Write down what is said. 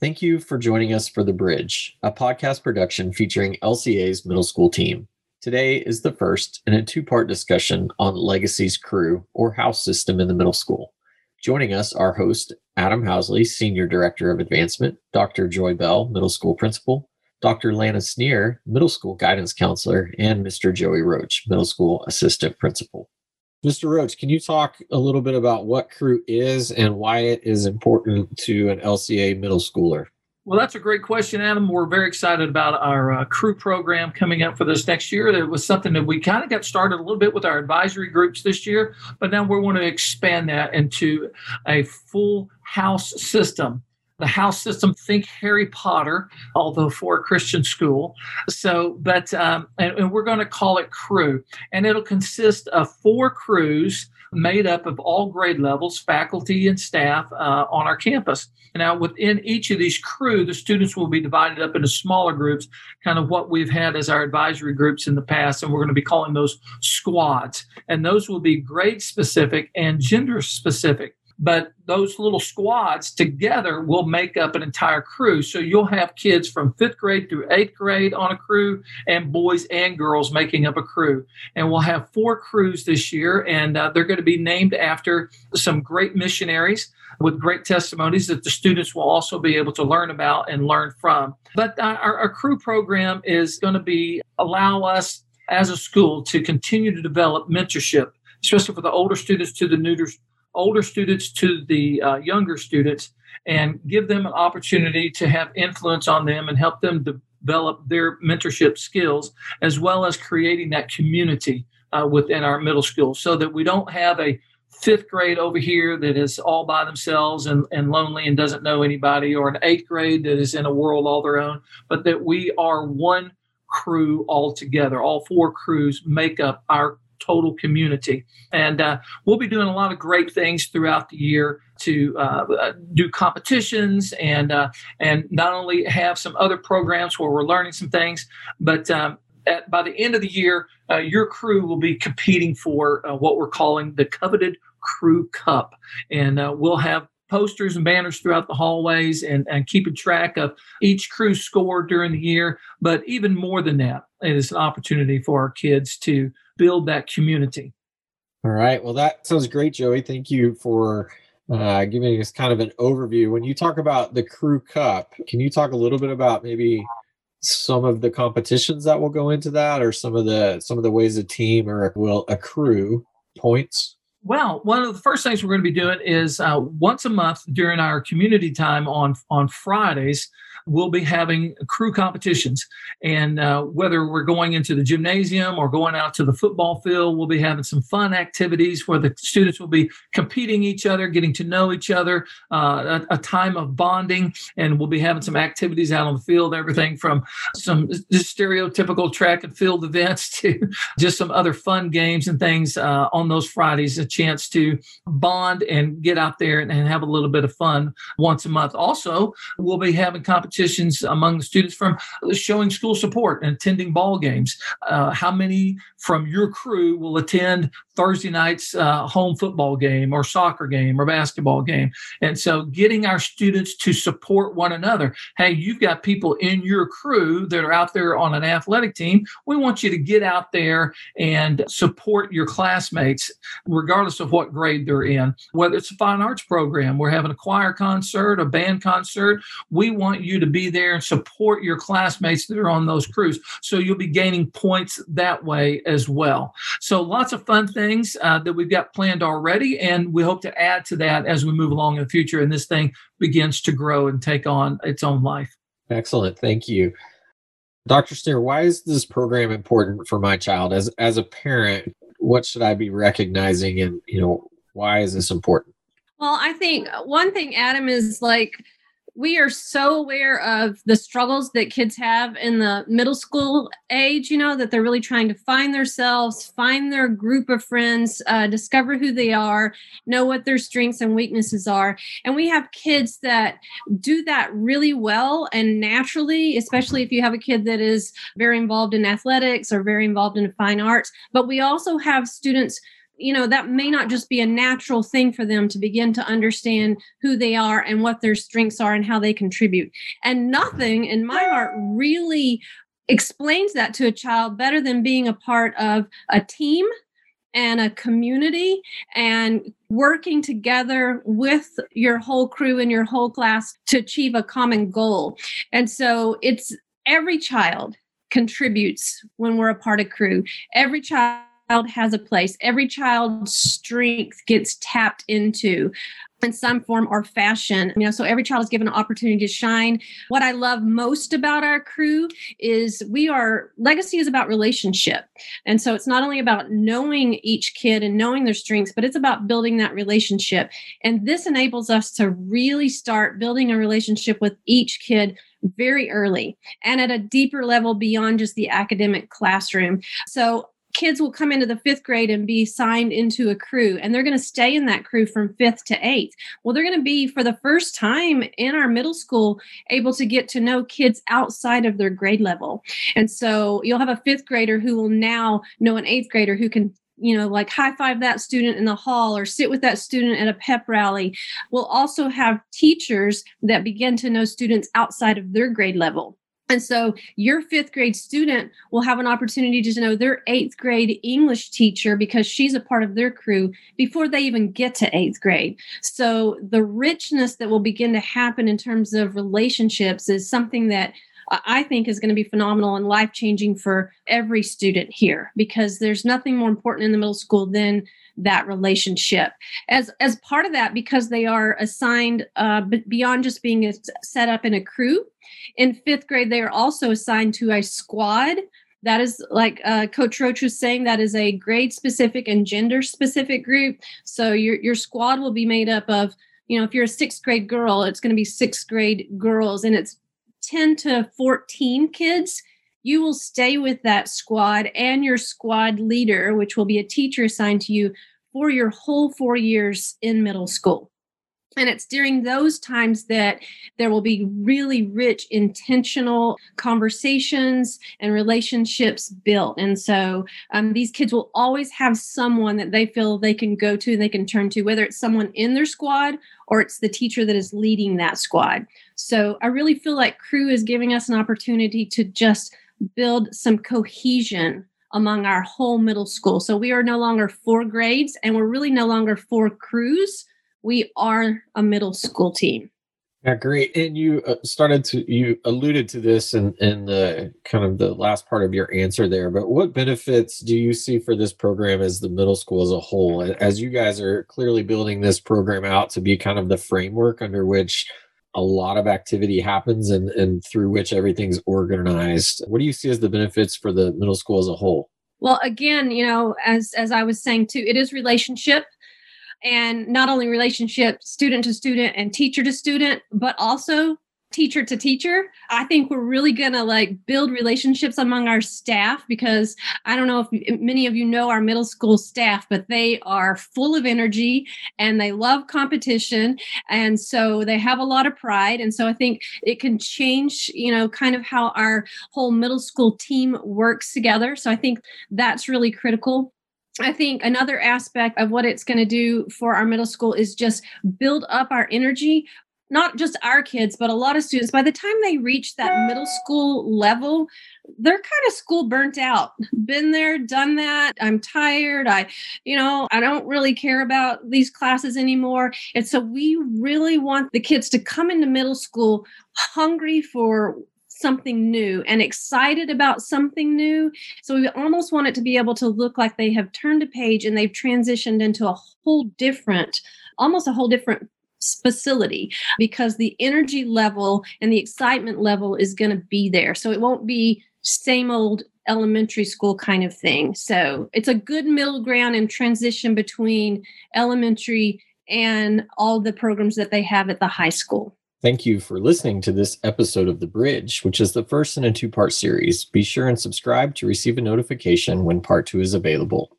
Thank you for joining us for The Bridge, a podcast production featuring LCA's middle school team. Today is the first in a two part discussion on Legacy's Crew or house system in the middle school. Joining us are host Adam Housley, Senior Director of Advancement, Dr. Joy Bell, Middle School Principal, Dr. Lana Sneer, Middle School Guidance Counselor, and Mr. Joey Roach, Middle School Assistant Principal. Mr. Roach, can you talk a little bit about what Crew is and why it is important to an LCA middle schooler? Well, that's a great question, Adam. We're very excited about our uh, crew program coming up for this next year. It was something that we kind of got started a little bit with our advisory groups this year, but now we want to expand that into a full house system the house system think harry potter although for a christian school. So but um, and, and we're going to call it crew. And it'll consist of four crews made up of all grade levels faculty and staff uh, on our campus. Now within each of these crew the students will be divided up into smaller groups kind of what we've had as our advisory groups in the past and we're going to be calling those squads. And those will be grade specific and gender specific but those little squads together will make up an entire crew. So you'll have kids from fifth grade through eighth grade on a crew, and boys and girls making up a crew. And we'll have four crews this year, and uh, they're going to be named after some great missionaries with great testimonies that the students will also be able to learn about and learn from. But uh, our, our crew program is going to be allow us as a school to continue to develop mentorship especially for the older students to the neuter older students to the uh, younger students and give them an opportunity to have influence on them and help them develop their mentorship skills as well as creating that community uh, within our middle school so that we don't have a fifth grade over here that is all by themselves and, and lonely and doesn't know anybody or an eighth grade that is in a world all their own but that we are one crew all together. All four crews make up our total community. And uh, we'll be doing a lot of great things throughout the year to uh, uh, do competitions and uh, and not only have some other programs where we're learning some things, but um, at, by the end of the year, uh, your crew will be competing for uh, what we're calling the coveted Crew Cup, and we'll have posters and banners throughout the hallways and, and keeping track of each crew score during the year. But even more than that, it is an opportunity for our kids to build that community. All right. Well, that sounds great, Joey. Thank you for uh, giving us kind of an overview. When you talk about the Crew Cup, can you talk a little bit about maybe some of the competitions that will go into that, or some of the some of the ways a team or will accrue points? Well, one of the first things we're going to be doing is uh, once a month during our community time on on Fridays we'll be having crew competitions. And uh, whether we're going into the gymnasium or going out to the football field, we'll be having some fun activities where the students will be competing each other, getting to know each other, uh, a, a, time of bonding, and we'll be having some activities out on the field, everything from some stereotypical track and field events to just some other fun games and things uh, on those Fridays, chance to bond and get out there and, and have a little bit of fun once a month. Also, we'll be having competitions among the students from showing school support and attending ball games. Uh, how many from your crew will attend Thursday night's uh, home football game or soccer game or basketball game? And so getting our students to support one another. Hey, you've got people in your crew that are out there on an athletic team. We want you to get out there and support your classmates, regardless of what grade they're in. Whether it's a fine arts program, we're having a choir concert, a band concert. We want you to be there and support your classmates that are on those crews. So you'll be gaining points that way as well. So lots of fun things uh, that we've got planned already, and we hope to add to that as we move along in the future and this thing begins to grow and take on its own life. Excellent. Thank you. Dr. Sneer, why is this program important for my child? As as a parent, what should I be recognizing and you know, why is this important? Well, I think one thing, Adam, is like we are so aware of the struggles that kids have in the middle school age you know that they're really trying to find themselves find their group of friends uh, discover who they are know what their strengths and weaknesses are. And we have kids that do that really well and naturally especially if you have a kid that is very involved in athletics or very involved in fine arts. But we also have students you know, that may not just be a natural thing for them to begin to understand who they are and what their strengths are and how they contribute. And nothing in my heart really explains that to a child better than being a part of a team and a community and working together with your whole crew and your whole class to achieve a common goal. And so it's every child contributes when we're a part of crew. Every child has a place. Every child's strength gets tapped into in some form or fashion. You know, so every child is given an opportunity to shine. What I love most about our crew is we are legacy is about relationship. And so it's not only about knowing each kid and knowing their strengths, but it's about building that relationship. And this enables us to really start building a relationship with each kid very early and at a deeper level beyond just the academic classroom. So kids will come into the fifth grade and be signed into a crew and they're going to stay in that crew from fifth to eighth well they're going to be for the first time in our middle school able to get to know kids outside of their grade level and so you'll have a fifth grader who will now know an eighth grader who can you know, like high five that student in the hall or sit with that student at a pep rally. We'll also have teachers that begin to know students outside of their grade level. And so your fifth grade student will have an opportunity to know their eighth grade English teacher because she's a part of their crew before they even get to eighth grade. So the richness that will begin to happen in terms of relationships is something that I think is going to be phenomenal and life changing for every student here because there's nothing more important in the middle school than that relationship. As as part of that because they are assigned uh, beyond just being set up in a crew in fifth grade they are also assigned to a squad. That is like uh, coach roach was saying that is a grade specific and gender specific group. So your your squad will be made up of you know if you're a sixth grade girl it's going to be sixth grade girls and it's 10 to 14 kids you will stay with that squad and your squad leader, which will be a teacher assigned to you for your whole four years in middle school. And it's during those times that there will be really rich, intentional conversations and relationships built. And so um, these kids will always have someone that they feel they can go to, and they can turn to, whether it's someone in their squad or it's the teacher that is leading that squad. So I really feel like Crew is giving us an opportunity to just build some cohesion among our whole middle school. So we are no longer four grades and we're really no longer four crews. We are a middle school team. Yeah, great. And you uh, started to you alluded to this in in the kind of the last part of your answer there. But what benefits do you see for this program as the middle school as a whole? As you guys are clearly building this program out to be kind of the framework under which a lot of activity happens and, and through which everything's organized. What do you see as the benefits for the middle school as a whole? Well, again, you know, as as I was saying too, it is relationship and not only relationship student to student and teacher to student, but also teacher to teacher. I think we're really going to like build relationships among our staff because I don't know if many of you know our middle school staff, but they are full of energy and they love competition. And so they have a lot of pride. And so I think it can change, you know, kind of how our whole middle school team works together. So I think that's really critical. I think another aspect of what it's going to do for our middle school is just build up our energy not just our kids, but a lot of students, by the time they reach that middle school level, they're kind of school burnt out. Been there, done that. I'm tired. I, you know, I don't really care about these classes anymore. And so we really want the kids to come into middle school hungry for something new and excited about something new. So we almost want it to be able to look like they have turned a page and they've transitioned into a whole different, almost a whole different facility because the energy level and the excitement level is going to be there. So it won't be same old elementary school kind of thing. So it's a good middle ground and transition between elementary and all the programs that they have at the high school. Thank you for listening to this episode of The Bridge, which is the first in a two part series. Be sure and subscribe to receive a notification when part two is available.